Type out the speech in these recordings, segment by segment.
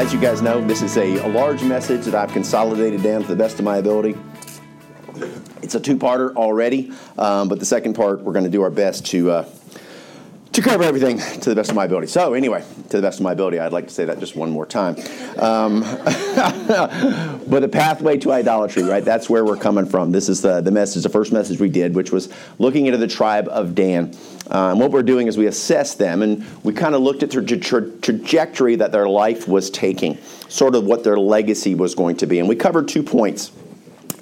as you guys know, this is a, a large message that I've consolidated down to the best of my ability. It's a two-parter already, um, but the second part we're going to do our best to uh, to cover everything to the best of my ability. So, anyway, to the best of my ability, I'd like to say that just one more time. Um, but the pathway to idolatry, right? That's where we're coming from. This is the, the message, the first message we did, which was looking into the tribe of Dan. Uh, and what we're doing is we assess them, and we kind of looked at the tra- trajectory that their life was taking, sort of what their legacy was going to be. And we covered two points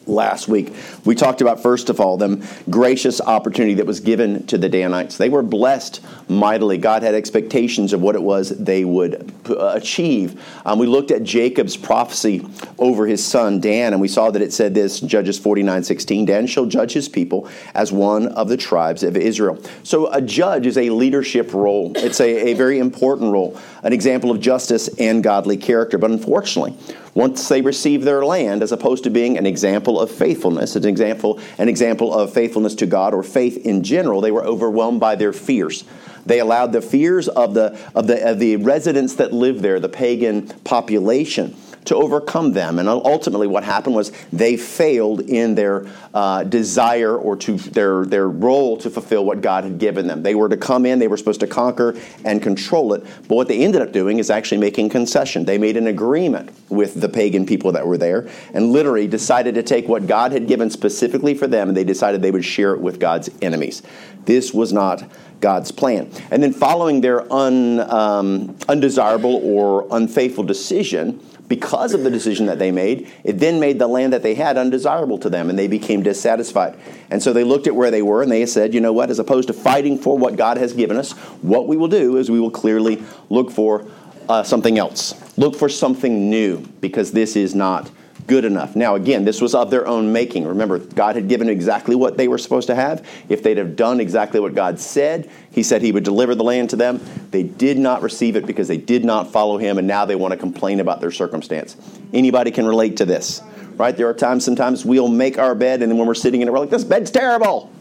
last week. We talked about, first of all, them gracious opportunity that was given to the Danites. They were blessed mightily. God had expectations of what it was they would uh, achieve. Um, we looked at Jacob's prophecy over his son Dan, and we saw that it said this Judges 49 16 Dan shall judge his people as one of the tribes of Israel. So a judge is a leadership role, it's a, a very important role, an example of justice and godly character. But unfortunately, once they receive their land, as opposed to being an example of faithfulness, an example, an example of faithfulness to God or faith in general, they were overwhelmed by their fears. They allowed the fears of the, of the, of the residents that lived there, the pagan population, to overcome them. And ultimately, what happened was they failed in their uh, desire or to their, their role to fulfill what God had given them. They were to come in, they were supposed to conquer and control it. But what they ended up doing is actually making concession. They made an agreement with the pagan people that were there and literally decided to take what God had given specifically for them and they decided they would share it with God's enemies. This was not God's plan. And then, following their un, um, undesirable or unfaithful decision, because of the decision that they made, it then made the land that they had undesirable to them, and they became dissatisfied. And so they looked at where they were, and they said, you know what, as opposed to fighting for what God has given us, what we will do is we will clearly look for uh, something else. Look for something new, because this is not good enough. Now, again, this was of their own making. Remember, God had given exactly what they were supposed to have. If they'd have done exactly what God said, He said He would deliver the land to them. They did not receive it because they did not follow Him, and now they want to complain about their circumstance. Anybody can relate to this, right? There are times, sometimes we'll make our bed, and then when we're sitting in it, we're like, this bed's terrible.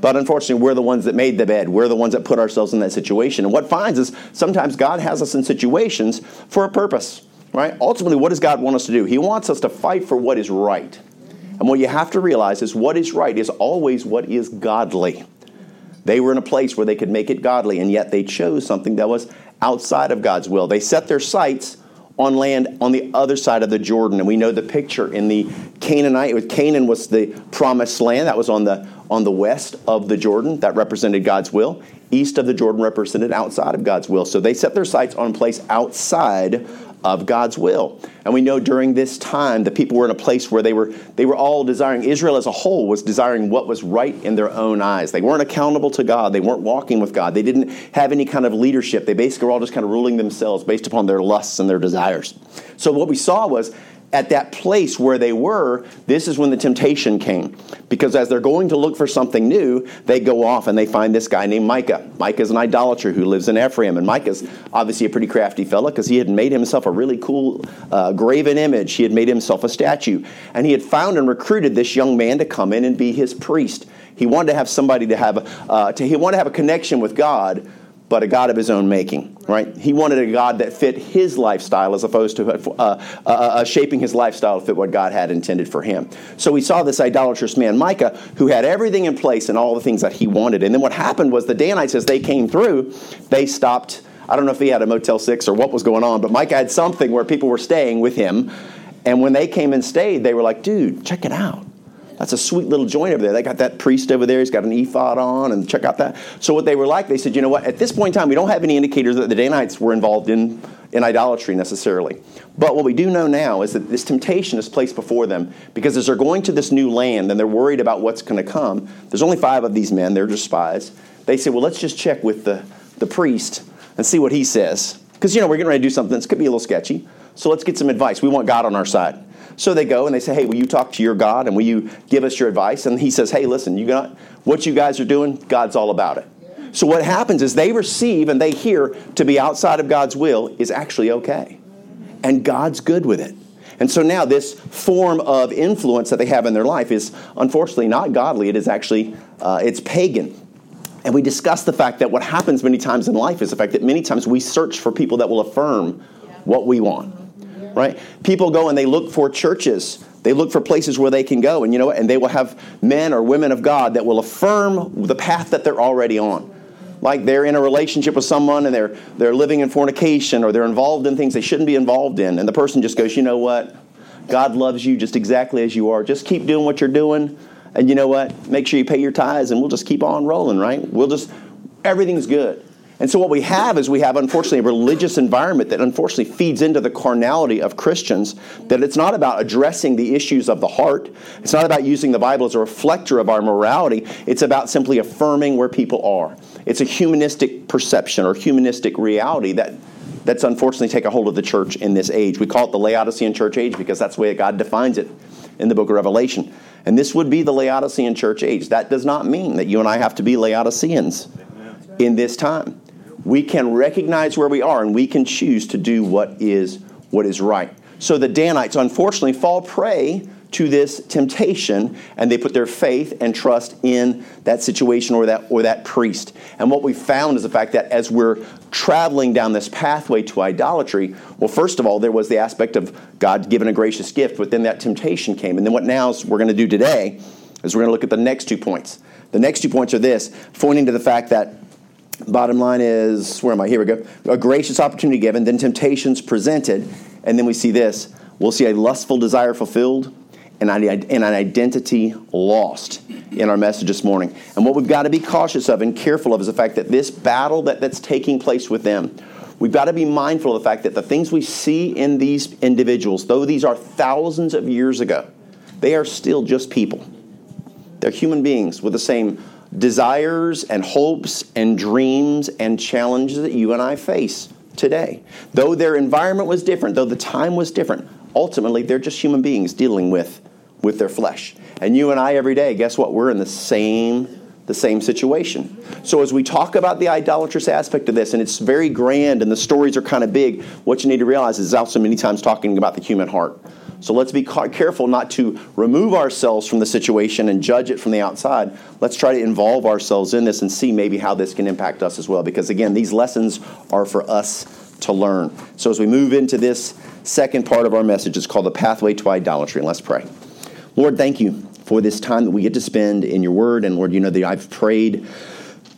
But unfortunately, we're the ones that made the bed. We're the ones that put ourselves in that situation. And what finds is sometimes God has us in situations for a purpose right? Ultimately, what does God want us to do? He wants us to fight for what is right. And what you have to realize is what is right is always what is godly. They were in a place where they could make it godly, and yet they chose something that was outside of God's will. They set their sights on land on the other side of the Jordan, and we know the picture in the Canaanite. Canaan was the promised land that was on the on the west of the Jordan that represented God's will. East of the Jordan represented outside of God's will. So they set their sights on a place outside of God's will. And we know during this time the people were in a place where they were they were all desiring Israel as a whole was desiring what was right in their own eyes. They weren't accountable to God. They weren't walking with God. They didn't have any kind of leadership. They basically were all just kind of ruling themselves based upon their lusts and their desires. So what we saw was at that place where they were, this is when the temptation came. Because as they're going to look for something new, they go off and they find this guy named Micah. Micah is an idolater who lives in Ephraim. And Micah's obviously a pretty crafty fellow because he had made himself a really cool uh, graven image. He had made himself a statue. And he had found and recruited this young man to come in and be his priest. He wanted to have somebody to have, uh, to, he wanted to have a connection with God but a God of his own making, right? He wanted a God that fit his lifestyle as opposed to uh, uh, uh, uh, shaping his lifestyle to fit what God had intended for him. So we saw this idolatrous man, Micah, who had everything in place and all the things that he wanted. And then what happened was the Danites, as they came through, they stopped. I don't know if he had a Motel 6 or what was going on, but Micah had something where people were staying with him. And when they came and stayed, they were like, dude, check it out. That's a sweet little joint over there. They got that priest over there. He's got an ephod on, and check out that. So what they were like, they said, you know what? At this point in time, we don't have any indicators that the Danites were involved in in idolatry necessarily. But what we do know now is that this temptation is placed before them because as they're going to this new land and they're worried about what's going to come, there's only five of these men, they're just spies. They say, well, let's just check with the, the priest and see what he says. Because, you know, we're getting ready to do something that's could be a little sketchy. So let's get some advice. We want God on our side. So they go and they say, "Hey, will you talk to your God and will you give us your advice?" And he says, "Hey, listen, you got what you guys are doing. God's all about it." So what happens is they receive and they hear to be outside of God's will is actually okay, and God's good with it. And so now this form of influence that they have in their life is unfortunately not godly. It is actually uh, it's pagan. And we discuss the fact that what happens many times in life is the fact that many times we search for people that will affirm what we want right? People go and they look for churches. They look for places where they can go, and you know? And they will have men or women of God that will affirm the path that they're already on. Like they're in a relationship with someone and they're they're living in fornication or they're involved in things they shouldn't be involved in, and the person just goes, you know what? God loves you just exactly as you are. Just keep doing what you're doing, and you know what? Make sure you pay your tithes, and we'll just keep on rolling, right? We'll just everything's good. And so what we have is we have, unfortunately, a religious environment that unfortunately feeds into the carnality of Christians, that it's not about addressing the issues of the heart. It's not about using the Bible as a reflector of our morality. It's about simply affirming where people are. It's a humanistic perception or humanistic reality that that's unfortunately taken hold of the church in this age. We call it the Laodicean church age because that's the way God defines it in the book of Revelation. And this would be the Laodicean church age. That does not mean that you and I have to be Laodiceans in this time we can recognize where we are and we can choose to do what is what is right. So the Danites unfortunately fall prey to this temptation and they put their faith and trust in that situation or that or that priest. And what we found is the fact that as we're traveling down this pathway to idolatry, well first of all there was the aspect of God given a gracious gift, but then that temptation came. And then what now is we're going to do today is we're going to look at the next two points. The next two points are this, pointing to the fact that Bottom line is, where am I? Here we go. A gracious opportunity given, then temptations presented, and then we see this. We'll see a lustful desire fulfilled and an identity lost in our message this morning. And what we've got to be cautious of and careful of is the fact that this battle that, that's taking place with them, we've got to be mindful of the fact that the things we see in these individuals, though these are thousands of years ago, they are still just people. They're human beings with the same desires and hopes and dreams and challenges that you and I face today. Though their environment was different, though the time was different, ultimately they're just human beings dealing with with their flesh. And you and I every day, guess what? We're in the same the same situation. So as we talk about the idolatrous aspect of this, and it's very grand and the stories are kind of big, what you need to realize is also many times talking about the human heart. So let's be careful not to remove ourselves from the situation and judge it from the outside. Let's try to involve ourselves in this and see maybe how this can impact us as well. Because again, these lessons are for us to learn. So as we move into this second part of our message, it's called the pathway to idolatry. And let's pray. Lord, thank you for this time that we get to spend in your word. And Lord, you know that I've prayed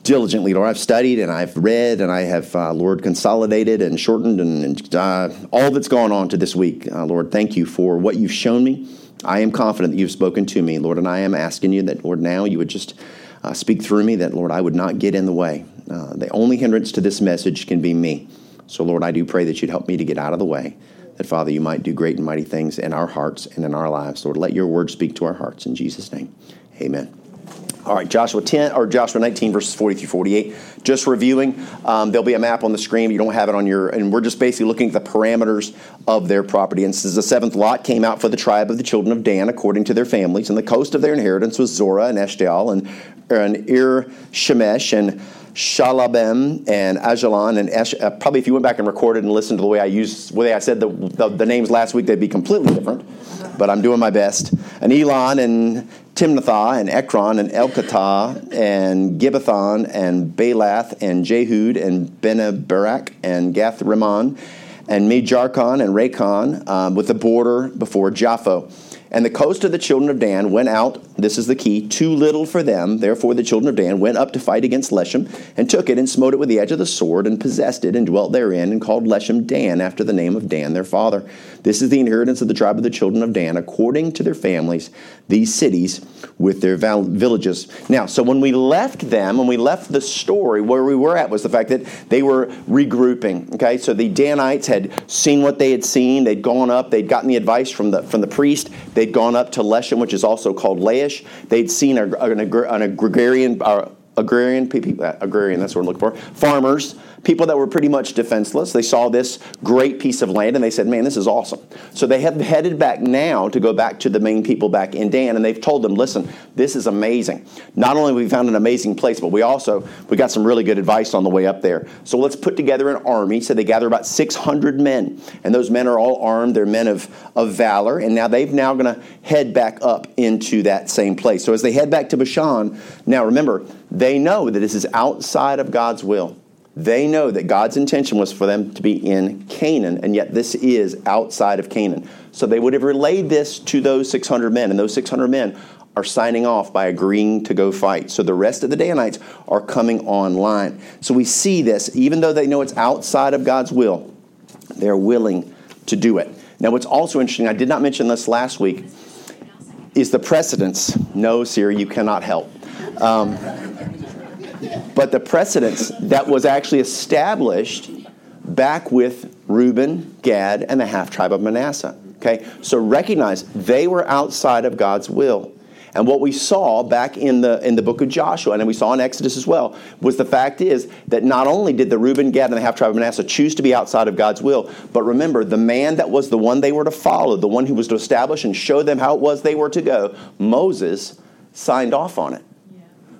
diligently, Lord. I've studied and I've read and I have, uh, Lord, consolidated and shortened and, and uh, all that's gone on to this week. Uh, Lord, thank you for what you've shown me. I am confident that you've spoken to me, Lord, and I am asking you that, Lord, now you would just uh, speak through me, that, Lord, I would not get in the way. Uh, the only hindrance to this message can be me. So, Lord, I do pray that you'd help me to get out of the way. That, Father, you might do great and mighty things in our hearts and in our lives. Lord, let your word speak to our hearts. In Jesus' name, amen. All right, Joshua 10 or Joshua 19 verses 40 through 48. Just reviewing, um, there'll be a map on the screen. You don't have it on your, and we're just basically looking at the parameters of their property. And says the seventh lot came out for the tribe of the children of Dan according to their families, and the coast of their inheritance was Zorah and Eshtaol and, and Ir Shemesh and Shalabem and Ajalon and Esh, uh, probably if you went back and recorded and listened to the way I used, the way I said the, the, the names last week, they'd be completely different. But I'm doing my best. And Elon and Timnathah and Ekron and Elkatah and Gibbethon and Baalath and Jehud and Benabarak and Gath Rimmon and Mejarkon and Rakon um, with the border before Japho. And the coast of the children of Dan went out, this is the key, too little for them. Therefore, the children of Dan went up to fight against Leshem, and took it, and smote it with the edge of the sword, and possessed it, and dwelt therein, and called Leshem Dan, after the name of Dan their father. This is the inheritance of the tribe of the children of Dan, according to their families, these cities with their val- villages. Now, so when we left them, when we left the story, where we were at was the fact that they were regrouping. Okay, so the Danites had seen what they had seen, they'd gone up, they'd gotten the advice from the, from the priest, they'd gone up to Leshem, which is also called Laish. They'd seen a, an, an agrarian, uh, agrarian, uh, agrarian, that's what we're looking for, farmers people that were pretty much defenseless. They saw this great piece of land and they said, man, this is awesome. So they have headed back now to go back to the main people back in Dan and they've told them, listen, this is amazing. Not only we found an amazing place, but we also, we got some really good advice on the way up there. So let's put together an army. So they gather about 600 men and those men are all armed. They're men of, of valor. And now they've now going to head back up into that same place. So as they head back to Bashan, now remember, they know that this is outside of God's will. They know that God's intention was for them to be in Canaan, and yet this is outside of Canaan. So they would have relayed this to those 600 men, and those 600 men are signing off by agreeing to go fight. So the rest of the Danites are coming online. So we see this, even though they know it's outside of God's will, they're willing to do it. Now, what's also interesting, I did not mention this last week, is the precedence. No, Siri, you cannot help. Um, but the precedence that was actually established back with Reuben, Gad, and the half tribe of Manasseh. Okay, so recognize they were outside of God's will. And what we saw back in the in the book of Joshua, and we saw in Exodus as well, was the fact is that not only did the Reuben, Gad, and the half tribe of Manasseh choose to be outside of God's will, but remember the man that was the one they were to follow, the one who was to establish and show them how it was they were to go, Moses signed off on it.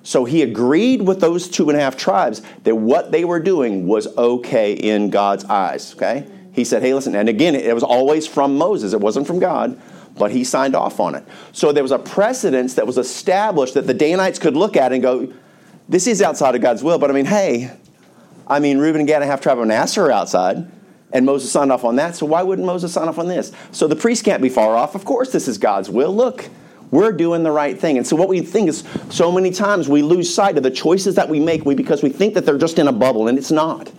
So he agreed with those two and a half tribes that what they were doing was okay in God's eyes. Okay? He said, hey, listen, and again, it was always from Moses, it wasn't from God, but he signed off on it. So there was a precedence that was established that the Danites could look at and go, this is outside of God's will, but I mean, hey, I mean, Reuben and Gad and half tribe of Manasseh are outside. And Moses signed off on that, so why wouldn't Moses sign off on this? So the priest can't be far off. Of course, this is God's will. Look, we're doing the right thing. And so what we think is so many times we lose sight of the choices that we make because we think that they're just in a bubble, and it's not.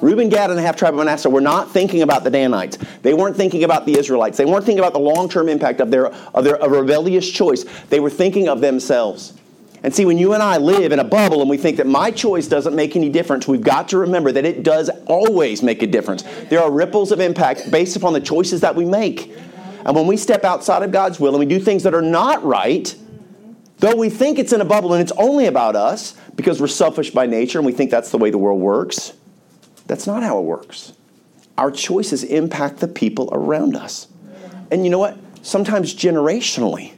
Reuben, Gad, and the half tribe of Manasseh were not thinking about the Danites. They weren't thinking about the Israelites. They weren't thinking about the long term impact of their, of their rebellious choice. They were thinking of themselves. And see, when you and I live in a bubble and we think that my choice doesn't make any difference, we've got to remember that it does always make a difference. There are ripples of impact based upon the choices that we make. And when we step outside of God's will and we do things that are not right, though we think it's in a bubble and it's only about us because we're selfish by nature and we think that's the way the world works, that's not how it works. Our choices impact the people around us. And you know what? Sometimes generationally.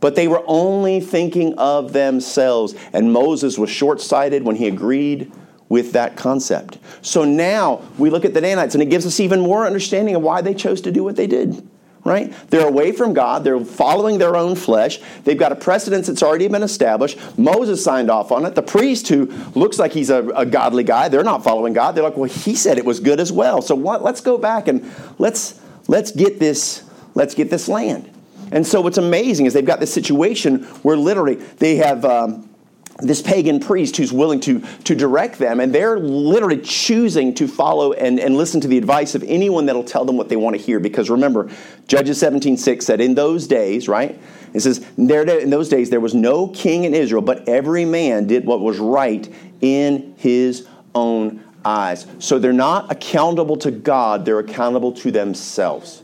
But they were only thinking of themselves. And Moses was short sighted when he agreed with that concept. So now we look at the Danites, and it gives us even more understanding of why they chose to do what they did right? They're away from God. They're following their own flesh. They've got a precedence that's already been established. Moses signed off on it. The priest, who looks like he's a, a godly guy, they're not following God. They're like, well, he said it was good as well. So what? Let's go back and let's let's get this let's get this land. And so what's amazing is they've got this situation where literally they have. Um, this pagan priest who's willing to, to direct them, and they're literally choosing to follow and, and listen to the advice of anyone that'll tell them what they want to hear. Because remember, Judges 17 6 said, In those days, right? It says, there, In those days there was no king in Israel, but every man did what was right in his own eyes. So they're not accountable to God, they're accountable to themselves.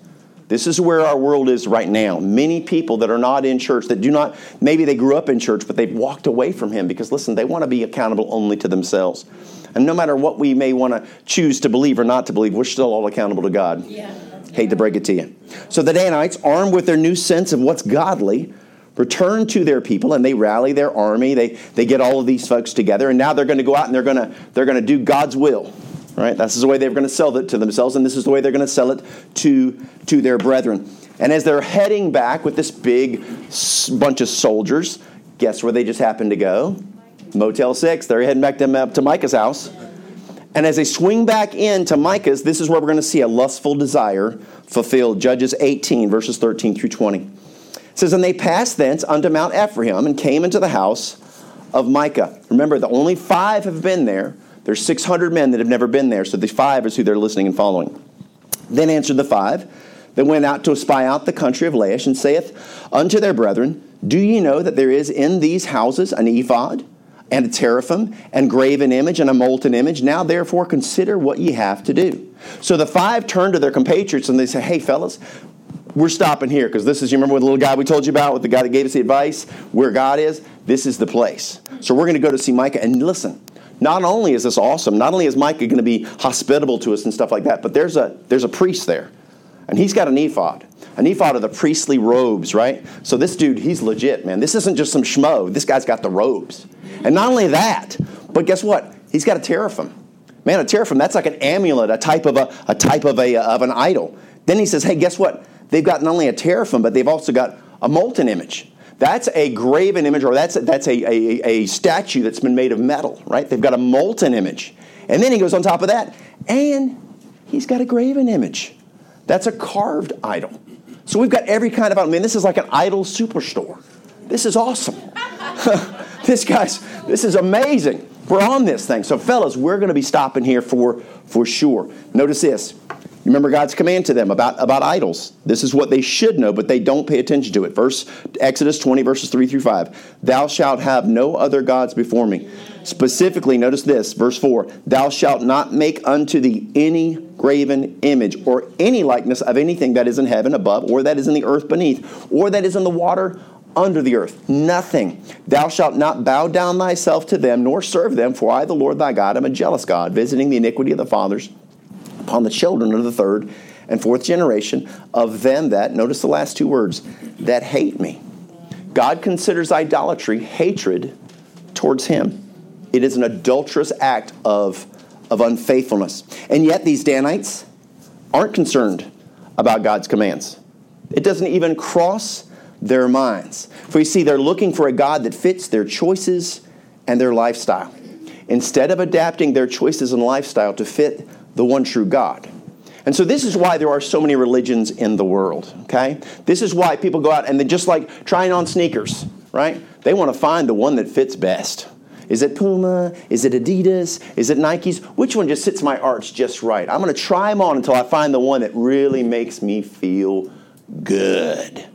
This is where our world is right now. Many people that are not in church, that do not, maybe they grew up in church, but they've walked away from Him because, listen, they want to be accountable only to themselves. And no matter what we may want to choose to believe or not to believe, we're still all accountable to God. Yeah, Hate to break it to you. So the Danites, armed with their new sense of what's godly, return to their people and they rally their army. They, they get all of these folks together, and now they're going to go out and they're going to, they're going to do God's will. Right? This is the way they're going to sell it to themselves, and this is the way they're going to sell it to, to their brethren. And as they're heading back with this big bunch of soldiers, guess where they just happened to go? Motel 6. They're heading back to, to Micah's house. And as they swing back into Micah's, this is where we're going to see a lustful desire fulfilled. Judges 18, verses 13 through 20. It says, And they passed thence unto Mount Ephraim and came into the house of Micah. Remember, the only five have been there. There's 600 men that have never been there, so the five is who they're listening and following. Then answered the five that went out to spy out the country of Laish, and saith unto their brethren, Do ye know that there is in these houses an ephod, and a teraphim, and graven image, and a molten image? Now therefore consider what ye have to do. So the five turn to their compatriots and they say, Hey, fellas, we're stopping here because this is, you remember the little guy we told you about with the guy that gave us the advice? Where God is, this is the place. So we're going to go to see Micah. And listen, not only is this awesome, not only is Micah going to be hospitable to us and stuff like that, but there's a, there's a priest there. And he's got an ephod. An ephod are the priestly robes, right? So this dude, he's legit, man. This isn't just some schmo. This guy's got the robes. And not only that, but guess what? He's got a teraphim. Man, a teraphim, that's like an amulet, a type of a, a type of a of an idol. Then he says, hey, guess what? They've got not only a teraphim, but they've also got a molten image. That's a graven image, or that's, that's a, a, a statue that's been made of metal, right? They've got a molten image. And then he goes on top of that, and he's got a graven image. That's a carved idol. So we've got every kind of idol. I mean, this is like an idol superstore. This is awesome. this guy's, this is amazing. We're on this thing. So, fellas, we're going to be stopping here for, for sure. Notice this. Remember God's command to them about, about idols. This is what they should know, but they don't pay attention to it. Verse Exodus 20, verses 3 through 5. Thou shalt have no other gods before me. Specifically, notice this, verse 4. Thou shalt not make unto thee any graven image or any likeness of anything that is in heaven above, or that is in the earth beneath, or that is in the water under the earth. Nothing. Thou shalt not bow down thyself to them, nor serve them, for I, the Lord thy God, am a jealous God, visiting the iniquity of the fathers upon the children of the third and fourth generation of them that, notice the last two words, that hate me. God considers idolatry hatred towards him. It is an adulterous act of, of unfaithfulness. And yet, these Danites aren't concerned about God's commands. It doesn't even cross their minds. For you see, they're looking for a God that fits their choices and their lifestyle. Instead of adapting their choices and lifestyle to fit the one true God. And so this is why there are so many religions in the world, okay? This is why people go out and they just like trying on sneakers, right? They want to find the one that fits best. Is it Puma? Is it Adidas? Is it Nikes? Which one just sits my arch just right? I'm going to try them on until I find the one that really makes me feel good.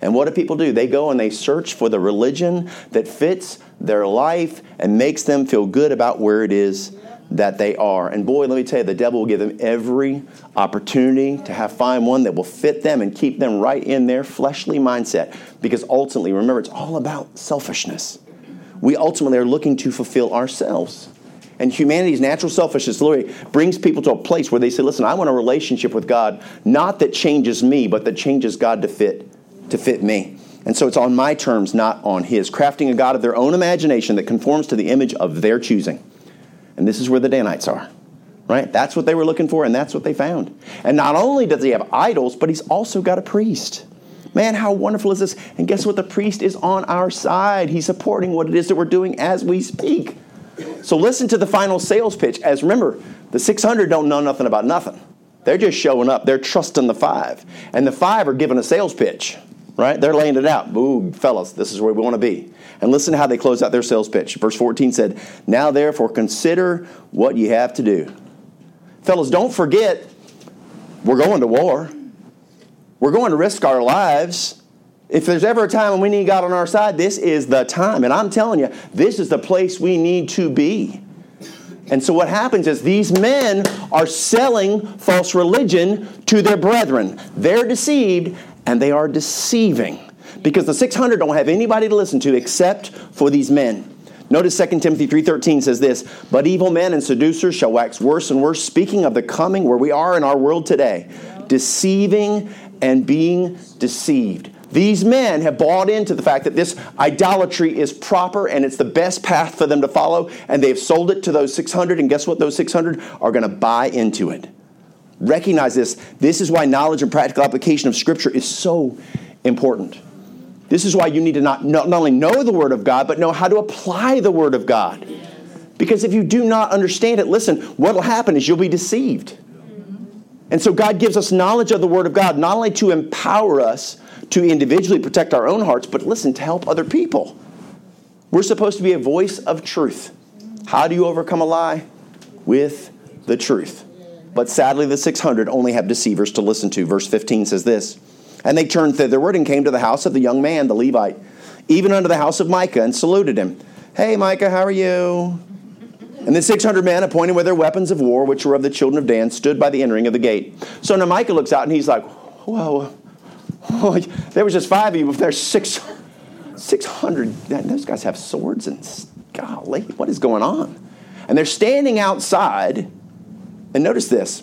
And what do people do? They go and they search for the religion that fits their life and makes them feel good about where it is that they are. And boy, let me tell you, the devil will give them every opportunity to have find one that will fit them and keep them right in their fleshly mindset. Because ultimately, remember, it's all about selfishness. We ultimately are looking to fulfill ourselves. And humanity's natural selfishness literally brings people to a place where they say, listen, I want a relationship with God, not that changes me, but that changes God to fit, to fit me. And so it's on my terms, not on his, crafting a God of their own imagination that conforms to the image of their choosing. And this is where the Danites are, right? That's what they were looking for, and that's what they found. And not only does he have idols, but he's also got a priest. Man, how wonderful is this? And guess what? The priest is on our side. He's supporting what it is that we're doing as we speak. So listen to the final sales pitch. As remember, the 600 don't know nothing about nothing. They're just showing up. They're trusting the five. And the five are giving a sales pitch, right? They're laying it out. Boo, fellas, this is where we want to be. And listen to how they close out their sales pitch. Verse 14 said, Now therefore consider what you have to do. Fellas, don't forget, we're going to war. We're going to risk our lives. If there's ever a time when we need God on our side, this is the time. And I'm telling you, this is the place we need to be. And so what happens is these men are selling false religion to their brethren. They're deceived and they are deceiving because the 600 don't have anybody to listen to except for these men. Notice 2 Timothy 3:13 says this, "But evil men and seducers shall wax worse and worse, speaking of the coming where we are in our world today, deceiving and being deceived." These men have bought into the fact that this idolatry is proper and it's the best path for them to follow, and they've sold it to those 600, and guess what? Those 600 are going to buy into it. Recognize this. This is why knowledge and practical application of Scripture is so important. This is why you need to not, not, only know the Word of God, but know how to apply the Word of God. Because if you do not understand it, listen, what will happen is you'll be deceived. And so God gives us knowledge of the Word of God, not only to empower us to individually protect our own hearts, but listen, to help other people. We're supposed to be a voice of truth. How do you overcome a lie? With the truth. But sadly, the 600 only have deceivers to listen to. Verse 15 says this and they turned thitherward and came to the house of the young man, the Levite, even unto the house of Micah, and saluted him. Hey, Micah, how are you? And the 600 men, appointed with their weapons of war, which were of the children of Dan, stood by the entering of the gate. So now Micah looks out and he's like, whoa, whoa there was just five of you, but there's six, 600. Those guys have swords and golly, what is going on? And they're standing outside. And notice this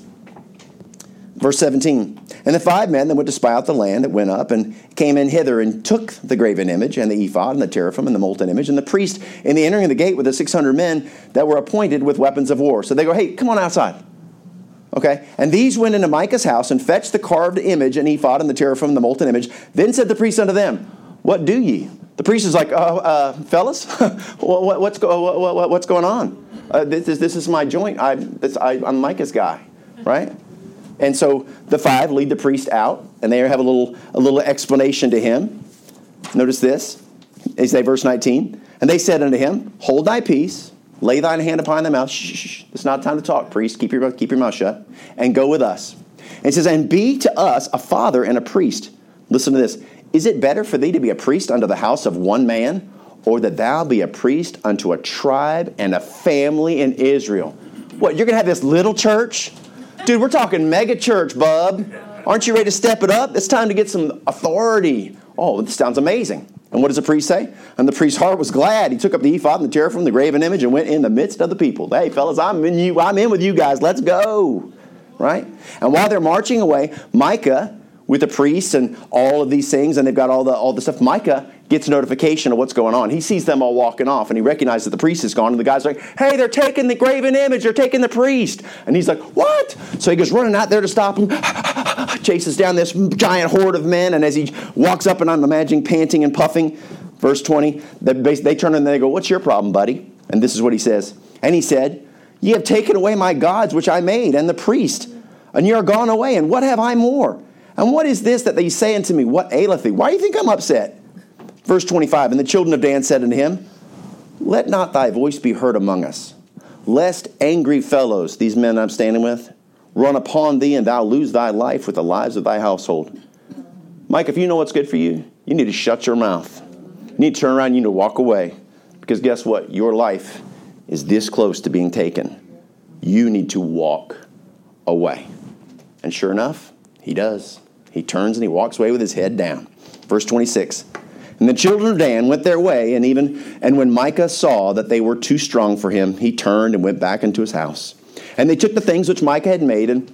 Verse 17 And the five men that went to spy out the land that went up and came in hither and took the graven image and the ephod and the teraphim and the molten image and the priest in the entering of the gate with the 600 men that were appointed with weapons of war. So they go, Hey, come on outside. Okay? And these went into Micah's house and fetched the carved image and ephod and the teraphim and the molten image. Then said the priest unto them, What do ye? The priest is like, uh, uh, Fellas, what's, go- what's going on? Uh, this, is, this is my joint. I, this, I, I'm Micah's guy, right? And so the five lead the priest out, and they have a little, a little explanation to him. Notice this. They say, verse 19. And they said unto him, Hold thy peace, lay thine hand upon thy mouth. Shh, shh, shh. It's not time to talk, priest. Keep your, keep your mouth shut. And go with us. And says, And be to us a father and a priest. Listen to this. Is it better for thee to be a priest unto the house of one man, or that thou be a priest unto a tribe and a family in Israel? What, you're going to have this little church? Dude, we're talking mega church, bub. Aren't you ready to step it up? It's time to get some authority. Oh, this sounds amazing. And what does the priest say? And the priest's heart was glad. He took up the ephod and the teraphim, the graven image, and went in the midst of the people. Hey, fellas, I'm in you. I'm in with you guys. Let's go. Right? And while they're marching away, Micah with the priests and all of these things, and they've got all the all the stuff. Micah gets notification of what's going on. He sees them all walking off, and he recognizes that the priest is gone. And the guy's like, "Hey, they're taking the graven image. They're taking the priest." And he's like, "What?" So he goes running out there to stop him. chases down this giant horde of men, and as he walks up, and I'm imagining panting and puffing. Verse 20, they, they turn and they go, "What's your problem, buddy?" And this is what he says. And he said, "Ye have taken away my gods which I made, and the priest, and ye are gone away. And what have I more?" And what is this that they say unto me? What aileth thee? Why do you think I'm upset? Verse 25 And the children of Dan said unto him, Let not thy voice be heard among us, lest angry fellows, these men I'm standing with, run upon thee and thou lose thy life with the lives of thy household. Mike, if you know what's good for you, you need to shut your mouth. You need to turn around, you need to walk away. Because guess what? Your life is this close to being taken. You need to walk away. And sure enough, he does. He turns and he walks away with his head down. Verse 26. And the children of Dan went their way, and even and when Micah saw that they were too strong for him, he turned and went back into his house. And they took the things which Micah had made, and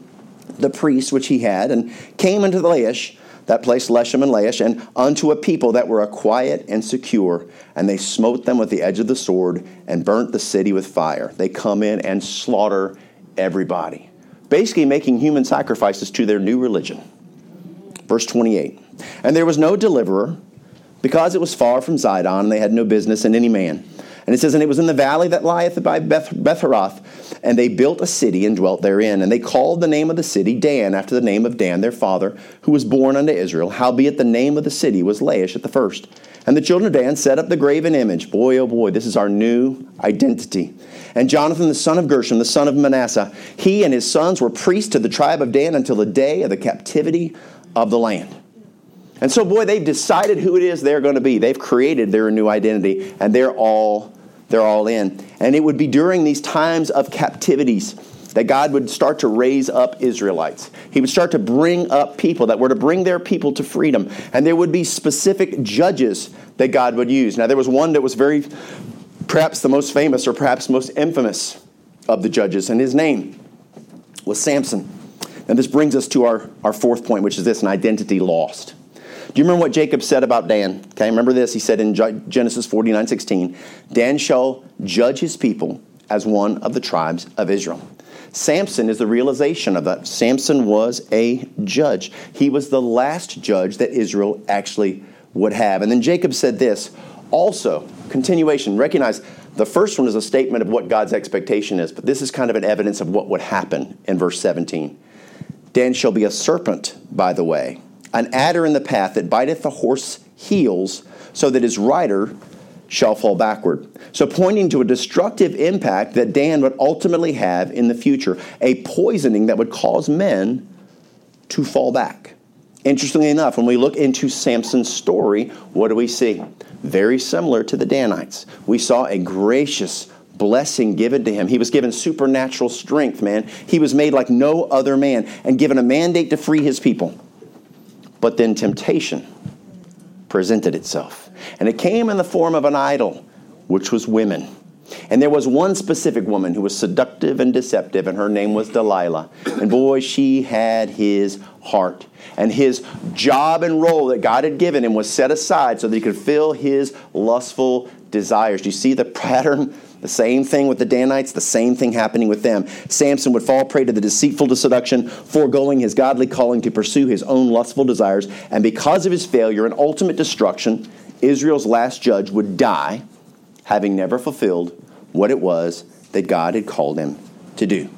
the priests which he had, and came into the Laish, that place Leshem and Laish, and unto a people that were a quiet and secure, and they smote them with the edge of the sword, and burnt the city with fire. They come in and slaughter everybody, basically making human sacrifices to their new religion. Verse 28 And there was no deliverer, because it was far from Zidon, and they had no business in any man. And it says, And it was in the valley that lieth by Beth, Betharoth, and they built a city and dwelt therein. And they called the name of the city Dan, after the name of Dan, their father, who was born unto Israel. Howbeit the name of the city was Laish at the first. And the children of Dan set up the graven image. Boy, oh boy, this is our new identity. And Jonathan, the son of Gershom, the son of Manasseh, he and his sons were priests to the tribe of Dan until the day of the captivity of the land. And so, boy, they've decided who it is they're going to be. They've created their new identity, and they're all they're all in. And it would be during these times of captivities that God would start to raise up Israelites. He would start to bring up people that were to bring their people to freedom. And there would be specific judges that God would use. Now, there was one that was very, perhaps the most famous or perhaps most infamous of the judges, and his name was Samson. And this brings us to our, our fourth point, which is this an identity lost. Do you remember what Jacob said about Dan? Okay, remember this? He said in Genesis 49 16, Dan shall judge his people as one of the tribes of Israel. Samson is the realization of that. Samson was a judge. He was the last judge that Israel actually would have. And then Jacob said this also, continuation, recognize the first one is a statement of what God's expectation is, but this is kind of an evidence of what would happen in verse 17. Dan shall be a serpent by the way, an adder in the path that biteth the horse heels, so that his rider shall fall backward. So, pointing to a destructive impact that Dan would ultimately have in the future, a poisoning that would cause men to fall back. Interestingly enough, when we look into Samson's story, what do we see? Very similar to the Danites. We saw a gracious, blessing given to him. He was given supernatural strength, man. He was made like no other man and given a mandate to free his people. But then temptation presented itself. And it came in the form of an idol, which was women. And there was one specific woman who was seductive and deceptive, and her name was Delilah. And boy, she had his heart. And his job and role that God had given him was set aside so that he could fill his lustful desires. Do you see the pattern the same thing with the Danites, the same thing happening with them. Samson would fall prey to the deceitful seduction, foregoing his godly calling to pursue his own lustful desires. And because of his failure and ultimate destruction, Israel's last judge would die, having never fulfilled what it was that God had called him to do.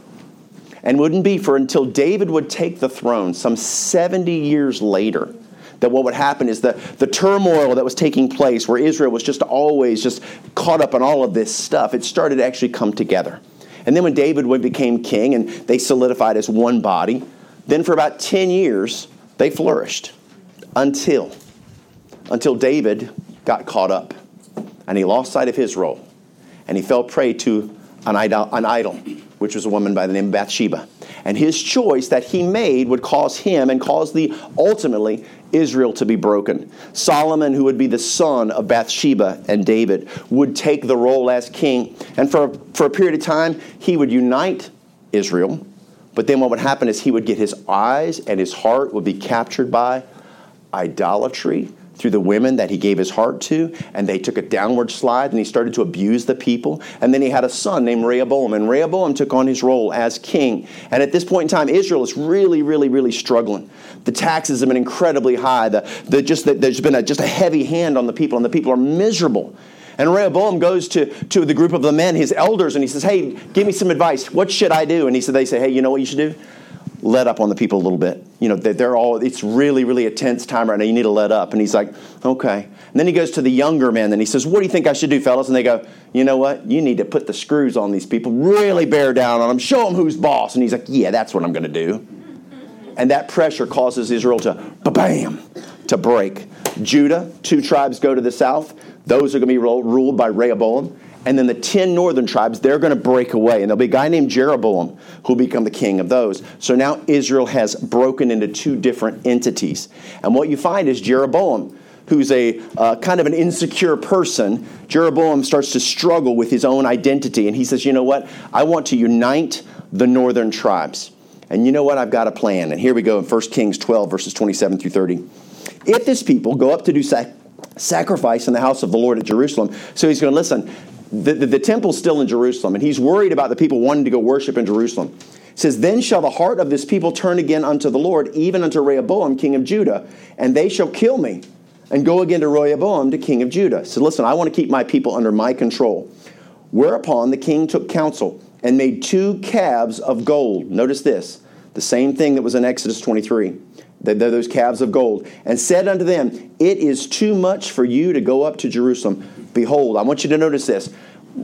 And wouldn't be for until David would take the throne some 70 years later that what would happen is that the turmoil that was taking place where Israel was just always just caught up in all of this stuff, it started to actually come together. And then when David became king and they solidified as one body, then for about 10 years, they flourished until, until David got caught up and he lost sight of his role and he fell prey to an idol, an idol, which was a woman by the name of Bathsheba. And his choice that he made would cause him and cause the ultimately Israel to be broken. Solomon, who would be the son of Bathsheba and David, would take the role as king. And for, for a period of time, he would unite Israel. But then what would happen is he would get his eyes and his heart would be captured by idolatry through the women that he gave his heart to, and they took a downward slide, and he started to abuse the people. And then he had a son named Rehoboam, and Rehoboam took on his role as king. And at this point in time, Israel is really, really, really struggling. The taxes have been incredibly high. The, the just the, there's been a, just a heavy hand on the people, and the people are miserable. And Rehoboam goes to, to the group of the men, his elders, and he says, Hey, give me some advice. What should I do? And he said, They say, Hey, you know what you should do? Let up on the people a little bit. You know, they're all, it's really, really a tense time right now. You need to let up. And he's like, okay. And then he goes to the younger men and he says, what do you think I should do, fellas? And they go, you know what? You need to put the screws on these people, really bear down on them, show them who's boss. And he's like, yeah, that's what I'm going to do. And that pressure causes Israel to, bam, to break. Judah, two tribes go to the south. Those are going to be ruled by Rehoboam and then the 10 northern tribes, they're going to break away. And there'll be a guy named Jeroboam who'll become the king of those. So now Israel has broken into two different entities. And what you find is Jeroboam, who's a uh, kind of an insecure person, Jeroboam starts to struggle with his own identity. And he says, You know what? I want to unite the northern tribes. And you know what? I've got a plan. And here we go in 1 Kings 12, verses 27 through 30. If this people go up to do sac- sacrifice in the house of the Lord at Jerusalem, so he's going to listen the, the, the temple's still in Jerusalem, and he's worried about the people wanting to go worship in Jerusalem. It says, Then shall the heart of this people turn again unto the Lord, even unto Rehoboam, king of Judah, and they shall kill me, and go again to Rehoboam, the king of Judah. So listen, I want to keep my people under my control. Whereupon the king took counsel and made two calves of gold. Notice this the same thing that was in Exodus 23. They're those calves of gold, and said unto them, It is too much for you to go up to Jerusalem. Behold, I want you to notice this.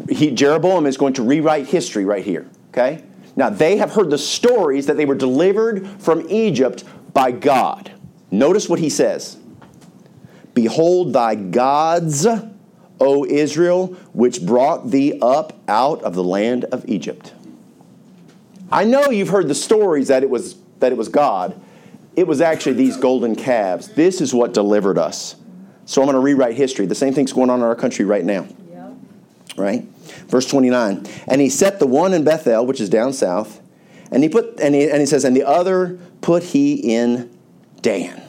He, Jeroboam is going to rewrite history right here, okay? Now, they have heard the stories that they were delivered from Egypt by God. Notice what he says Behold thy gods, O Israel, which brought thee up out of the land of Egypt. I know you've heard the stories that it was, that it was God. It was actually these golden calves. This is what delivered us. So I'm going to rewrite history. The same thing's going on in our country right now. Yeah. Right? Verse 29. And he set the one in Bethel, which is down south, and he put and he, and he says, and the other put he in Dan.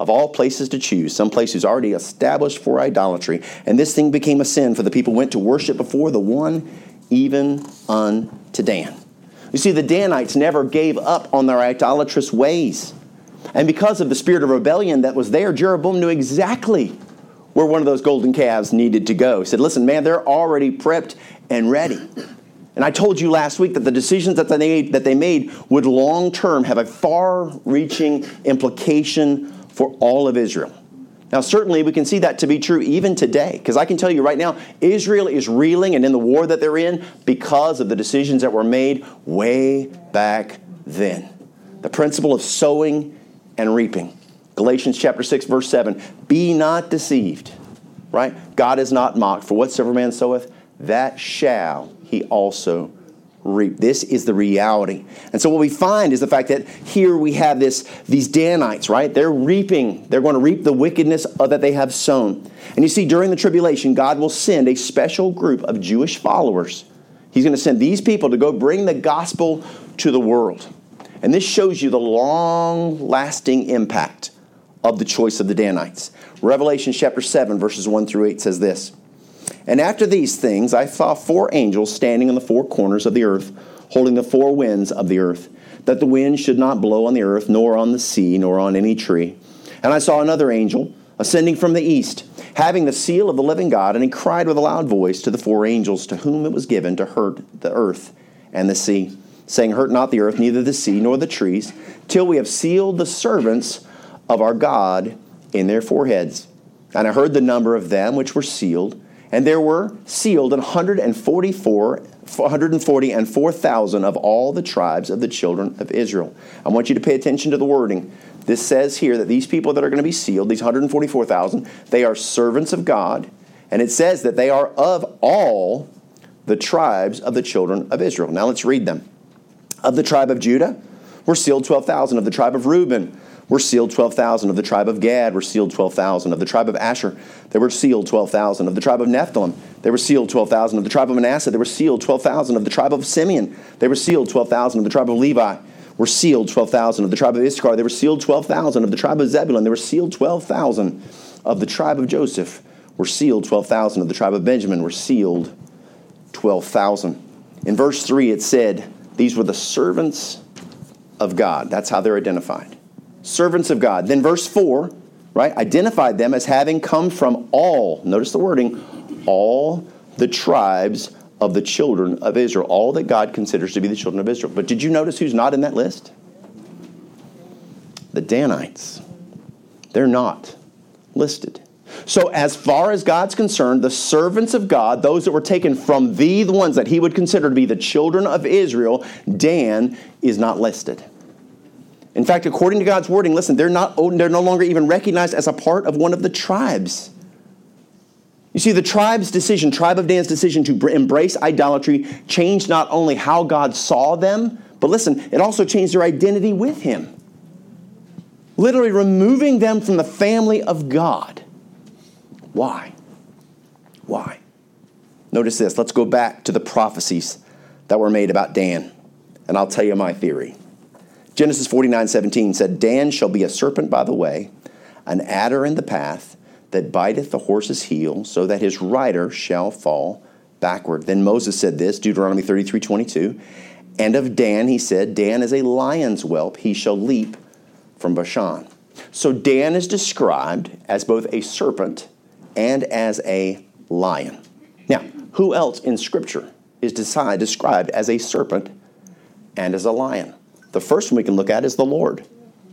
Of all places to choose, some place who's already established for idolatry. And this thing became a sin, for the people went to worship before the one, even unto Dan. You see, the Danites never gave up on their idolatrous ways. And because of the spirit of rebellion that was there, Jeroboam knew exactly where one of those golden calves needed to go. He said, Listen, man, they're already prepped and ready. And I told you last week that the decisions that they made, that they made would long term have a far reaching implication for all of Israel. Now, certainly we can see that to be true even today, because I can tell you right now, Israel is reeling and in the war that they're in because of the decisions that were made way back then. The principle of sowing and reaping. Galatians chapter 6, verse 7 Be not deceived, right? God is not mocked. For whatsoever man soweth, that shall he also reap. This is the reality. And so what we find is the fact that here we have this these Danites, right? They're reaping. They're going to reap the wickedness that they have sown. And you see during the tribulation, God will send a special group of Jewish followers. He's going to send these people to go bring the gospel to the world. And this shows you the long lasting impact of the choice of the Danites. Revelation chapter 7, verses 1 through 8 says this And after these things, I saw four angels standing on the four corners of the earth, holding the four winds of the earth, that the wind should not blow on the earth, nor on the sea, nor on any tree. And I saw another angel ascending from the east having the seal of the living God, and he cried with a loud voice to the four angels to whom it was given to hurt the earth and the sea, saying, Hurt not the earth, neither the sea nor the trees, till we have sealed the servants of our God in their foreheads. And I heard the number of them which were sealed, and there were sealed 144 140 and 4,000 of all the tribes of the children of Israel. I want you to pay attention to the wording. This says here that these people that are going to be sealed, these 144,000, they are servants of God, and it says that they are of all the tribes of the children of Israel. Now let's read them. Of the tribe of Judah, were sealed 12,000. Of the tribe of Reuben, were sealed 12,000. Of the tribe of Gad were sealed 12,000. Of the tribe of Asher, they were sealed 12,000. Of the tribe of Nephthalim, they were sealed 12,000. Of the tribe of Manasseh, they were sealed 12,000. Of the tribe of Simeon, they were sealed 12,000. Of the tribe of Levi, were sealed 12,000. Of the tribe of Issachar, they were sealed 12,000. Of the tribe of Zebulun, they were sealed 12,000. Of the tribe of Joseph, were sealed 12,000. Of the tribe of Benjamin, were sealed 12,000. In verse 3, it said, These were the servants of God. That's how they're identified servants of God. Then verse 4, right, identified them as having come from all, notice the wording, all the tribes of the children of Israel, all that God considers to be the children of Israel. But did you notice who's not in that list? The Danites. They're not listed. So, as far as God's concerned, the servants of God, those that were taken from the, the ones that he would consider to be the children of Israel, Dan is not listed. In fact, according to God's wording, listen, they're, not, they're no longer even recognized as a part of one of the tribes. You see, the tribe's decision, tribe of Dan's decision to embrace idolatry, changed not only how God saw them, but listen, it also changed their identity with Him. Literally removing them from the family of God. Why? Why? Notice this. Let's go back to the prophecies that were made about Dan, and I'll tell you my theory. Genesis 49 17 said, Dan shall be a serpent by the way, an adder in the path that biteth the horse's heel, so that his rider shall fall backward. Then Moses said this, Deuteronomy 33 22. And of Dan he said, Dan is a lion's whelp, he shall leap from Bashan. So Dan is described as both a serpent and as a lion. Now, who else in Scripture is described as a serpent and as a lion? The first one we can look at is the Lord.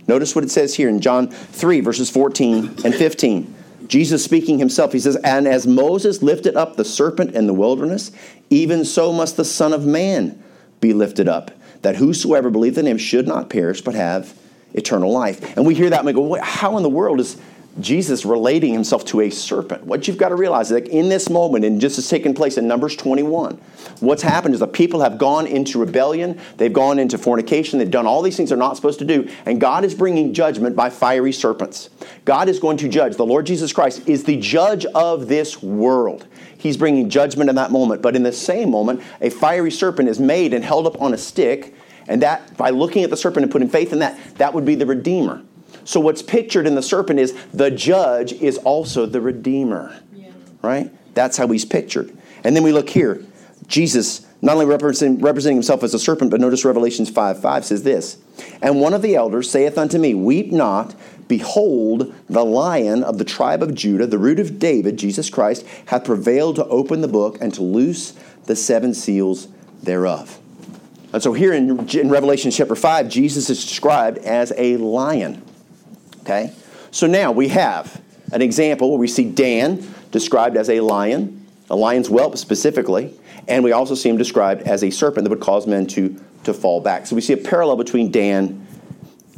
Notice what it says here in John 3, verses 14 and 15. Jesus speaking himself, he says, And as Moses lifted up the serpent in the wilderness, even so must the Son of Man be lifted up, that whosoever believeth in him should not perish, but have eternal life. And we hear that and we go, How in the world is Jesus relating himself to a serpent. What you've got to realize is that in this moment, and just has taken place in Numbers 21, what's happened is the people have gone into rebellion, they've gone into fornication, they've done all these things they're not supposed to do, and God is bringing judgment by fiery serpents. God is going to judge. The Lord Jesus Christ is the judge of this world. He's bringing judgment in that moment, but in the same moment, a fiery serpent is made and held up on a stick, and that by looking at the serpent and putting faith in that, that would be the Redeemer. So what's pictured in the serpent is the judge is also the redeemer. Yeah. Right? That's how he's pictured. And then we look here. Jesus not only representing, representing himself as a serpent, but notice Revelations 5 5 says this And one of the elders saith unto me, Weep not, behold, the lion of the tribe of Judah, the root of David, Jesus Christ, hath prevailed to open the book and to loose the seven seals thereof. And so here in, in Revelation chapter 5, Jesus is described as a lion. Okay? So now we have an example where we see Dan described as a lion, a lion's whelp specifically, and we also see him described as a serpent that would cause men to, to fall back. So we see a parallel between Dan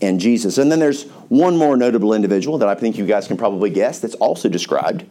and Jesus. And then there's one more notable individual that I think you guys can probably guess that's also described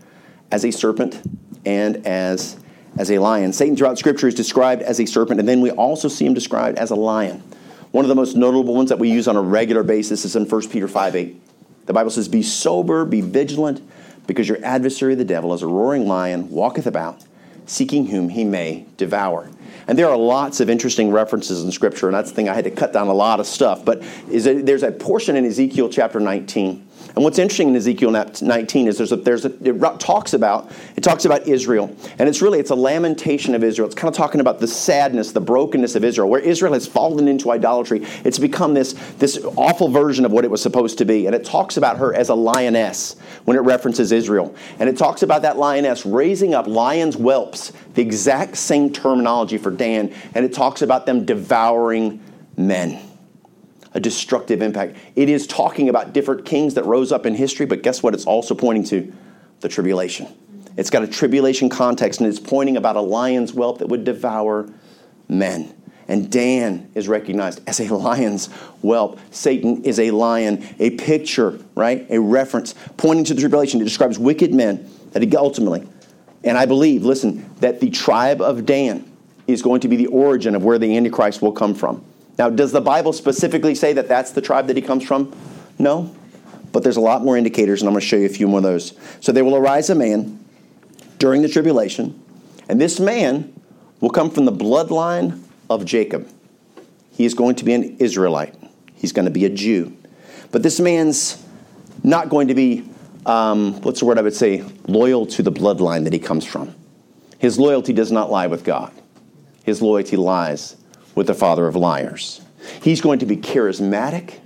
as a serpent and as, as a lion. Satan throughout Scripture is described as a serpent, and then we also see him described as a lion. One of the most notable ones that we use on a regular basis is in 1 Peter 5 8. The Bible says, Be sober, be vigilant, because your adversary, the devil, as a roaring lion, walketh about, seeking whom he may devour. And there are lots of interesting references in Scripture, and that's the thing I had to cut down a lot of stuff. But is there's a portion in Ezekiel chapter 19, And what's interesting in Ezekiel 19 is there's a, there's a, it talks about it talks about Israel, and it's really it's a lamentation of Israel. It's kind of talking about the sadness, the brokenness of Israel, where Israel has fallen into idolatry. It's become this this awful version of what it was supposed to be, and it talks about her as a lioness when it references Israel, and it talks about that lioness raising up lions' whelps, the exact same terminology for Dan, and it talks about them devouring men a destructive impact. It is talking about different kings that rose up in history, but guess what? It's also pointing to the tribulation. It's got a tribulation context, and it's pointing about a lion's whelp that would devour men. And Dan is recognized as a lion's whelp. Satan is a lion, a picture, right? A reference pointing to the tribulation. It describes wicked men that ultimately, and I believe, listen, that the tribe of Dan is going to be the origin of where the Antichrist will come from. Now, does the Bible specifically say that that's the tribe that he comes from? No. But there's a lot more indicators, and I'm going to show you a few more of those. So there will arise a man during the tribulation, and this man will come from the bloodline of Jacob. He is going to be an Israelite, he's going to be a Jew. But this man's not going to be, um, what's the word I would say, loyal to the bloodline that he comes from. His loyalty does not lie with God, his loyalty lies with the father of liars. He's going to be charismatic.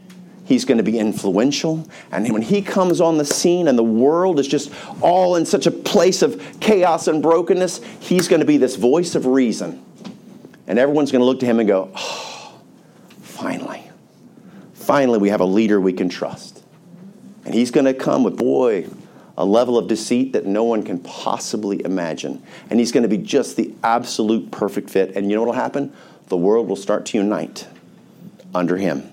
He's going to be influential. And when he comes on the scene and the world is just all in such a place of chaos and brokenness, he's going to be this voice of reason. And everyone's going to look to him and go, oh, finally, finally, we have a leader we can trust. And he's going to come with, boy, a level of deceit that no one can possibly imagine. And he's going to be just the absolute perfect fit. And you know what will happen? The world will start to unite under him.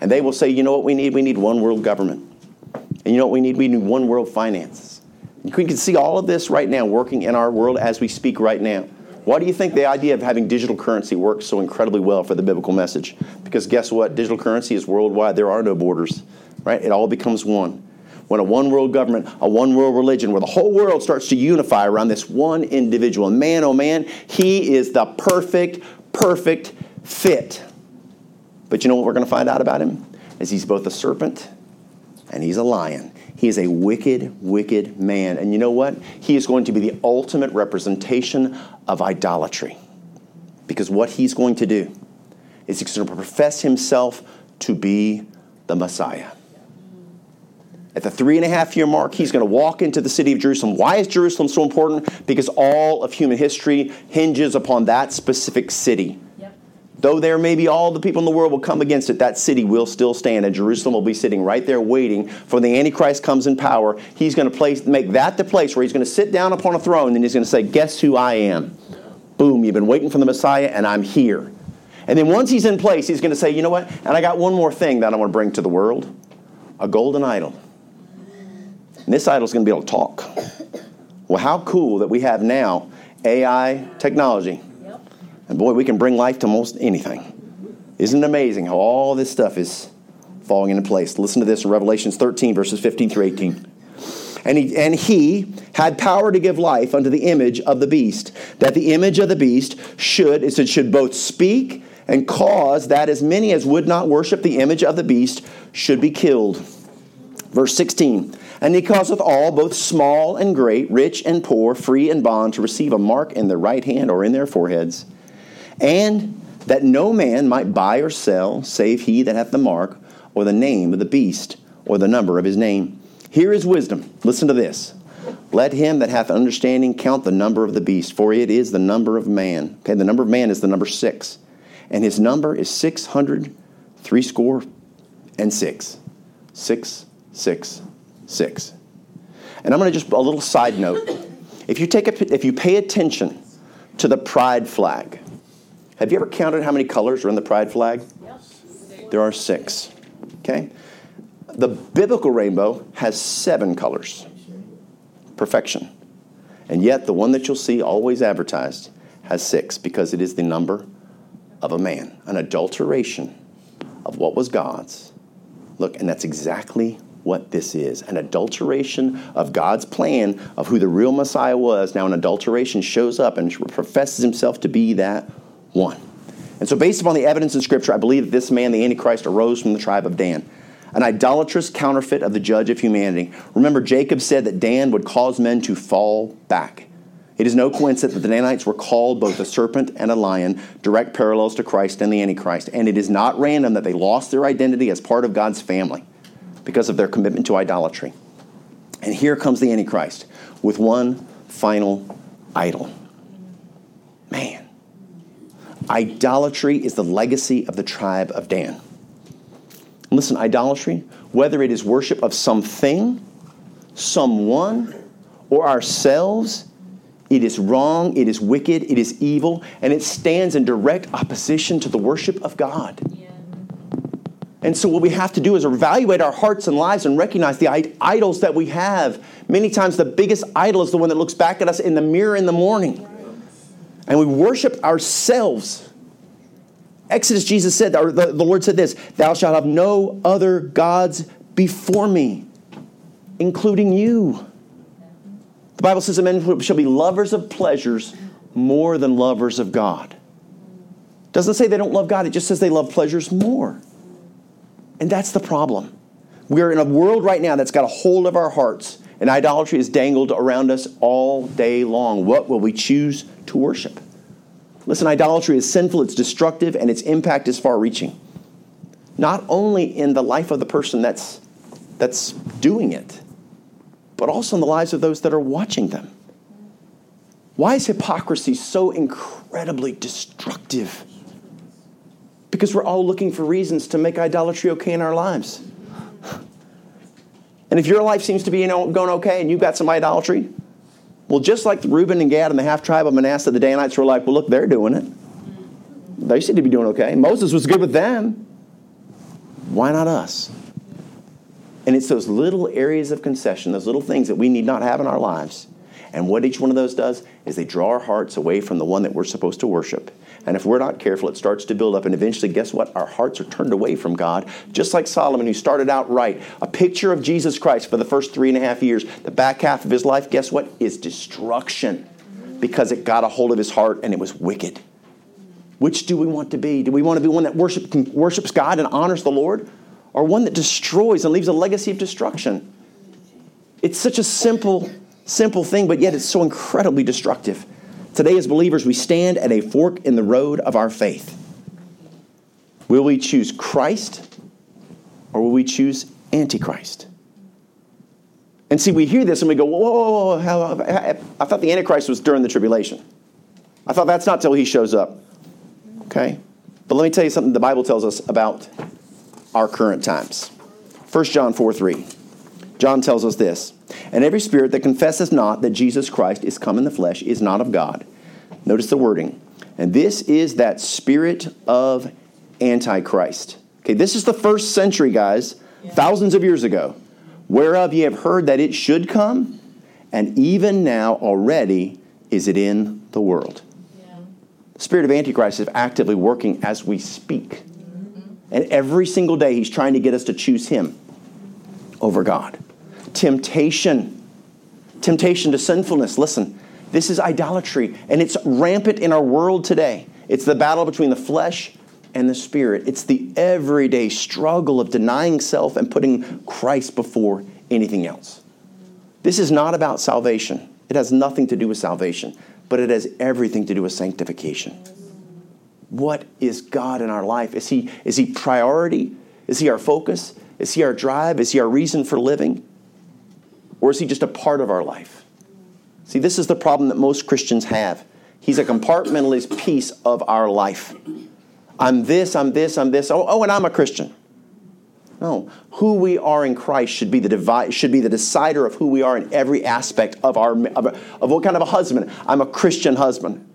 And they will say, you know what we need? We need one world government. And you know what we need? We need one world finance. We can see all of this right now working in our world as we speak right now. Why do you think the idea of having digital currency works so incredibly well for the biblical message? Because guess what? Digital currency is worldwide. There are no borders, right? It all becomes one. When a one world government, a one world religion, where the whole world starts to unify around this one individual. Man, oh man, he is the perfect perfect fit. But you know what we're going to find out about him? Is he's both a serpent and he's a lion. He is a wicked, wicked man. And you know what? He is going to be the ultimate representation of idolatry. Because what he's going to do is he's going to profess himself to be the Messiah. At the three and a half year mark, he's going to walk into the city of Jerusalem. Why is Jerusalem so important? Because all of human history hinges upon that specific city. Though there may be all the people in the world will come against it, that city will still stand, and Jerusalem will be sitting right there waiting for the Antichrist comes in power. He's going to place, make that the place where he's going to sit down upon a throne, and he's going to say, Guess who I am? Boom, you've been waiting for the Messiah, and I'm here. And then once he's in place, he's going to say, You know what? And I got one more thing that I want to bring to the world a golden idol. And this idol's going to be able to talk. Well, how cool that we have now AI technology. Yep. And boy, we can bring life to most anything. Isn't it amazing how all this stuff is falling into place? Listen to this in Revelations 13, verses 15 through 18. And he, and he had power to give life unto the image of the beast, that the image of the beast should, it said, should both speak and cause that as many as would not worship the image of the beast should be killed. Verse 16 and he causeth all, both small and great, rich and poor, free and bond, to receive a mark in their right hand or in their foreheads, and that no man might buy or sell, save he that hath the mark, or the name of the beast, or the number of his name. Here is wisdom. Listen to this. Let him that hath understanding count the number of the beast, for it is the number of man. Okay, the number of man is the number six. And his number is six hundred three score and six. Six, six, six. And I'm going to just a little side note. If you take a, if you pay attention to the pride flag, have you ever counted how many colors are in the pride flag? Yes. There are six. Okay? The biblical rainbow has seven colors. Perfection. And yet, the one that you'll see always advertised has six because it is the number of a man, an adulteration of what was God's. Look, and that's exactly what this is an adulteration of God's plan of who the real Messiah was. Now, an adulteration shows up and professes himself to be that one. And so, based upon the evidence in Scripture, I believe that this man, the Antichrist, arose from the tribe of Dan. an idolatrous counterfeit of the judge of humanity. Remember, Jacob said that Dan would cause men to fall back. It is no coincidence that the Danites were called both a serpent and a lion, direct parallels to Christ and the Antichrist. And it is not random that they lost their identity as part of God's family because of their commitment to idolatry. And here comes the Antichrist with one final idol. Man, idolatry is the legacy of the tribe of Dan. Listen, idolatry, whether it is worship of something, someone, or ourselves, it is wrong, it is wicked, it is evil, and it stands in direct opposition to the worship of God. Yeah. And so, what we have to do is evaluate our hearts and lives and recognize the idols that we have. Many times, the biggest idol is the one that looks back at us in the mirror in the morning. And we worship ourselves. Exodus, Jesus said, or the, the Lord said this Thou shalt have no other gods before me, including you. The Bible says men shall be lovers of pleasures more than lovers of God. Doesn't say they don't love God, it just says they love pleasures more. And that's the problem. We are in a world right now that's got a hold of our hearts, and idolatry is dangled around us all day long. What will we choose to worship? Listen, idolatry is sinful, it's destructive, and its impact is far reaching. Not only in the life of the person that's, that's doing it, but also in the lives of those that are watching them. Why is hypocrisy so incredibly destructive? Because we're all looking for reasons to make idolatry okay in our lives. And if your life seems to be going okay and you've got some idolatry, well, just like Reuben and Gad and the half tribe of Manasseh, the Danites were like, well, look, they're doing it. They seem to be doing okay. Moses was good with them. Why not us? And it's those little areas of concession, those little things that we need not have in our lives. And what each one of those does is they draw our hearts away from the one that we're supposed to worship. And if we're not careful, it starts to build up. And eventually, guess what? Our hearts are turned away from God. Just like Solomon, who started out right, a picture of Jesus Christ for the first three and a half years. The back half of his life, guess what? Is destruction because it got a hold of his heart and it was wicked. Which do we want to be? Do we want to be one that worship, worships God and honors the Lord? or one that destroys and leaves a legacy of destruction. It's such a simple, simple thing, but yet it's so incredibly destructive. Today, as believers, we stand at a fork in the road of our faith. Will we choose Christ or will we choose Antichrist? And see, we hear this and we go, whoa, whoa, whoa, I thought the Antichrist was during the tribulation. I thought that's not till he shows up. Okay? But let me tell you something the Bible tells us about our current times. 1 John 4 3. John tells us this And every spirit that confesses not that Jesus Christ is come in the flesh is not of God. Notice the wording. And this is that spirit of Antichrist. Okay, this is the first century, guys, yeah. thousands of years ago, whereof ye have heard that it should come, and even now already is it in the world. Yeah. The spirit of Antichrist is actively working as we speak. Mm-hmm. And every single day, he's trying to get us to choose him over God. Temptation, temptation to sinfulness. Listen, this is idolatry, and it's rampant in our world today. It's the battle between the flesh and the spirit. It's the everyday struggle of denying self and putting Christ before anything else. This is not about salvation. It has nothing to do with salvation, but it has everything to do with sanctification what is God in our life? Is he, is he priority? Is he our focus? Is he our drive? Is he our reason for living? Or is he just a part of our life? See, this is the problem that most Christians have. He's a compartmentalist piece of our life. I'm this, I'm this, I'm this. Oh, oh and I'm a Christian. No, who we are in Christ should be the divide, should be the decider of who we are in every aspect of our of, of what kind of a husband. I'm a Christian husband.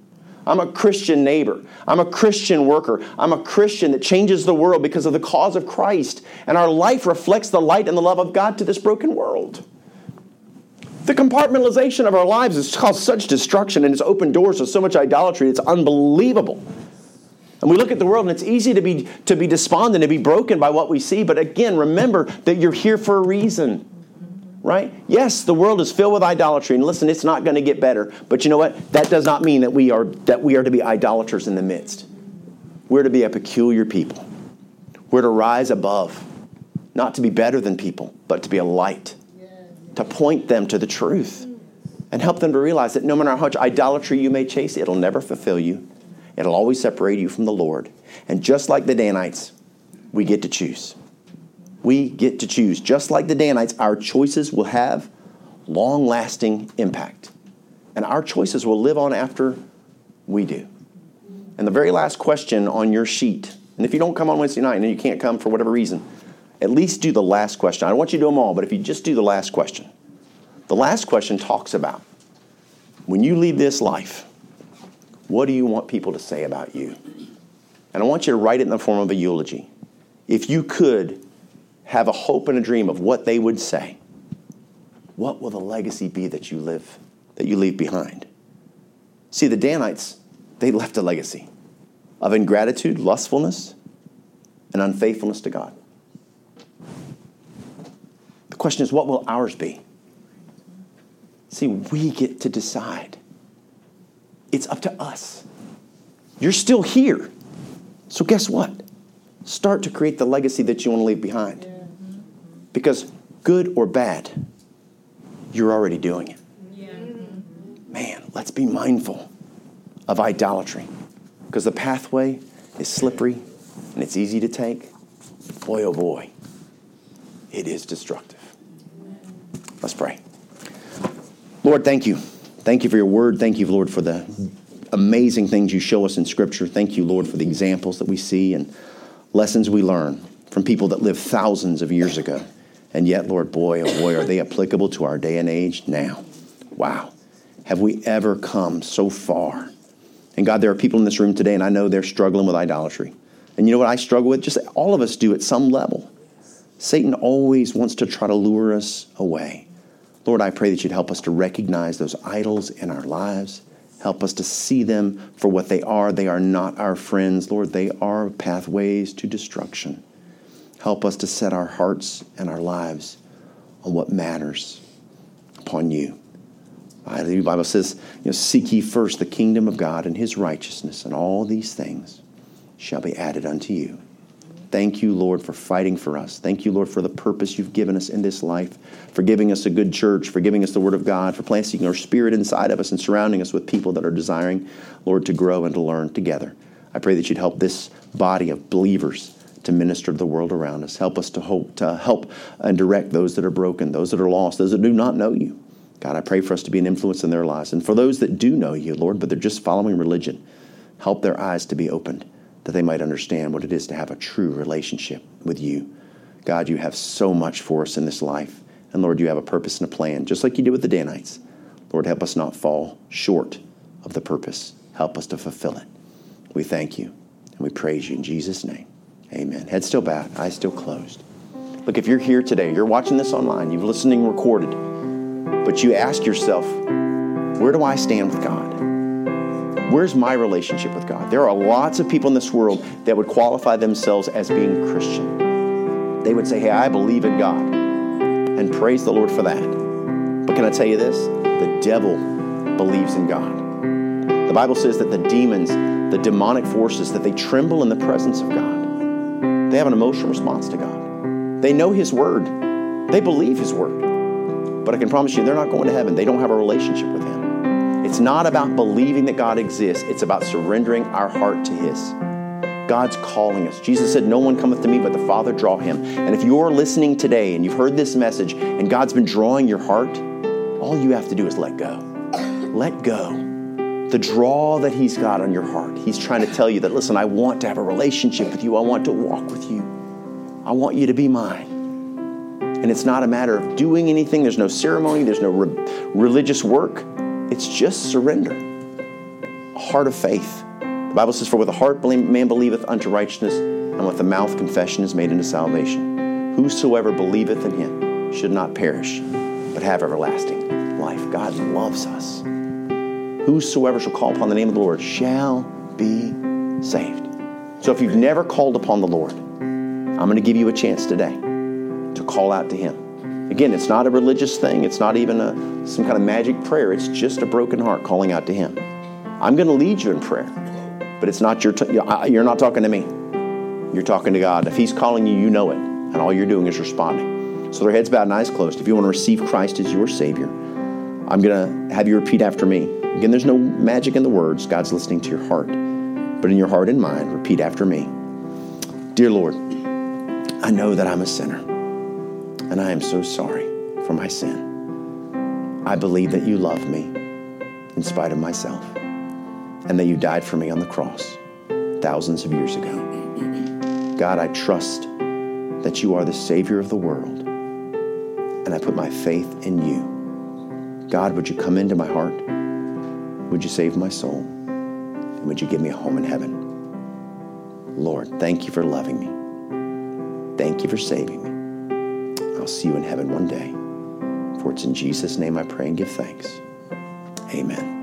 I'm a Christian neighbor. I'm a Christian worker. I'm a Christian that changes the world because of the cause of Christ. And our life reflects the light and the love of God to this broken world. The compartmentalization of our lives has caused such destruction and it's opened doors to so much idolatry. It's unbelievable. And we look at the world and it's easy to be, to be despondent, to be broken by what we see. But again, remember that you're here for a reason right? Yes, the world is filled with idolatry, and listen, it's not going to get better. But you know what? That does not mean that we are that we are to be idolaters in the midst. We're to be a peculiar people. We're to rise above. not to be better than people, but to be a light, to point them to the truth and help them to realize that no matter how much idolatry you may chase, it'll never fulfill you. It'll always separate you from the Lord. And just like the Danites, we get to choose. We get to choose. Just like the Danites, our choices will have long lasting impact. And our choices will live on after we do. And the very last question on your sheet, and if you don't come on Wednesday night and you can't come for whatever reason, at least do the last question. I don't want you to do them all, but if you just do the last question, the last question talks about when you leave this life, what do you want people to say about you? And I want you to write it in the form of a eulogy. If you could have a hope and a dream of what they would say, what will the legacy be that you live, that you leave behind? See, the Danites, they left a legacy of ingratitude, lustfulness, and unfaithfulness to God. Question is, what will ours be? See, we get to decide. It's up to us. You're still here. So, guess what? Start to create the legacy that you want to leave behind. Because, good or bad, you're already doing it. Man, let's be mindful of idolatry. Because the pathway is slippery and it's easy to take. Boy, oh boy, it is destructive. Let's pray. Lord, thank you. Thank you for your word. Thank you, Lord, for the amazing things you show us in Scripture. Thank you, Lord, for the examples that we see and lessons we learn from people that lived thousands of years ago. And yet, Lord, boy, oh boy, are they applicable to our day and age now. Wow. Have we ever come so far? And God, there are people in this room today, and I know they're struggling with idolatry. And you know what I struggle with? Just all of us do at some level. Satan always wants to try to lure us away. Lord, I pray that you'd help us to recognize those idols in our lives. Help us to see them for what they are. They are not our friends, Lord. They are pathways to destruction. Help us to set our hearts and our lives on what matters upon you. The Bible says, you know, seek ye first the kingdom of God and his righteousness, and all these things shall be added unto you. Thank you, Lord, for fighting for us. Thank you, Lord, for the purpose you've given us in this life, for giving us a good church, for giving us the Word of God, for planting your Spirit inside of us and surrounding us with people that are desiring, Lord, to grow and to learn together. I pray that you'd help this body of believers to minister to the world around us. Help us to hope to help and direct those that are broken, those that are lost, those that do not know you. God, I pray for us to be an influence in their lives. And for those that do know you, Lord, but they're just following religion, help their eyes to be opened that they might understand what it is to have a true relationship with you. God, you have so much for us in this life. And Lord, you have a purpose and a plan, just like you did with the Danites. Lord, help us not fall short of the purpose. Help us to fulfill it. We thank you and we praise you in Jesus' name. Amen. Head still bowed, eyes still closed. Look, if you're here today, you're watching this online, you've listening recorded, but you ask yourself, where do I stand with God? Where's my relationship with God? There are lots of people in this world that would qualify themselves as being Christian. They would say, Hey, I believe in God. And praise the Lord for that. But can I tell you this? The devil believes in God. The Bible says that the demons, the demonic forces, that they tremble in the presence of God. They have an emotional response to God. They know His Word, they believe His Word. But I can promise you, they're not going to heaven. They don't have a relationship with Him. It's not about believing that God exists, it's about surrendering our heart to His. God's calling us. Jesus said, No one cometh to me but the Father draw him. And if you're listening today and you've heard this message and God's been drawing your heart, all you have to do is let go. Let go. The draw that He's got on your heart. He's trying to tell you that, listen, I want to have a relationship with you. I want to walk with you. I want you to be mine. And it's not a matter of doing anything, there's no ceremony, there's no re- religious work. It's just surrender, a heart of faith. The Bible says, For with the heart man believeth unto righteousness, and with the mouth confession is made unto salvation. Whosoever believeth in him should not perish, but have everlasting life. God loves us. Whosoever shall call upon the name of the Lord shall be saved. So if you've never called upon the Lord, I'm going to give you a chance today to call out to him. Again, it's not a religious thing. It's not even a, some kind of magic prayer. It's just a broken heart calling out to Him. I'm going to lead you in prayer, but it's not your. T- you're not talking to me. You're talking to God. If He's calling you, you know it. and all you're doing is responding. So their heads bowed and eyes closed. If you want to receive Christ as your Savior, I'm going to have you repeat after me. Again, there's no magic in the words. God's listening to your heart. But in your heart and mind, repeat after me Dear Lord, I know that I'm a sinner, and I am so sorry for my sin. I believe that you love me in spite of myself, and that you died for me on the cross thousands of years ago. God, I trust that you are the Savior of the world, and I put my faith in you. God, would you come into my heart? Would you save my soul? And would you give me a home in heaven? Lord, thank you for loving me. Thank you for saving me. I'll see you in heaven one day. For it's in Jesus' name I pray and give thanks. Amen.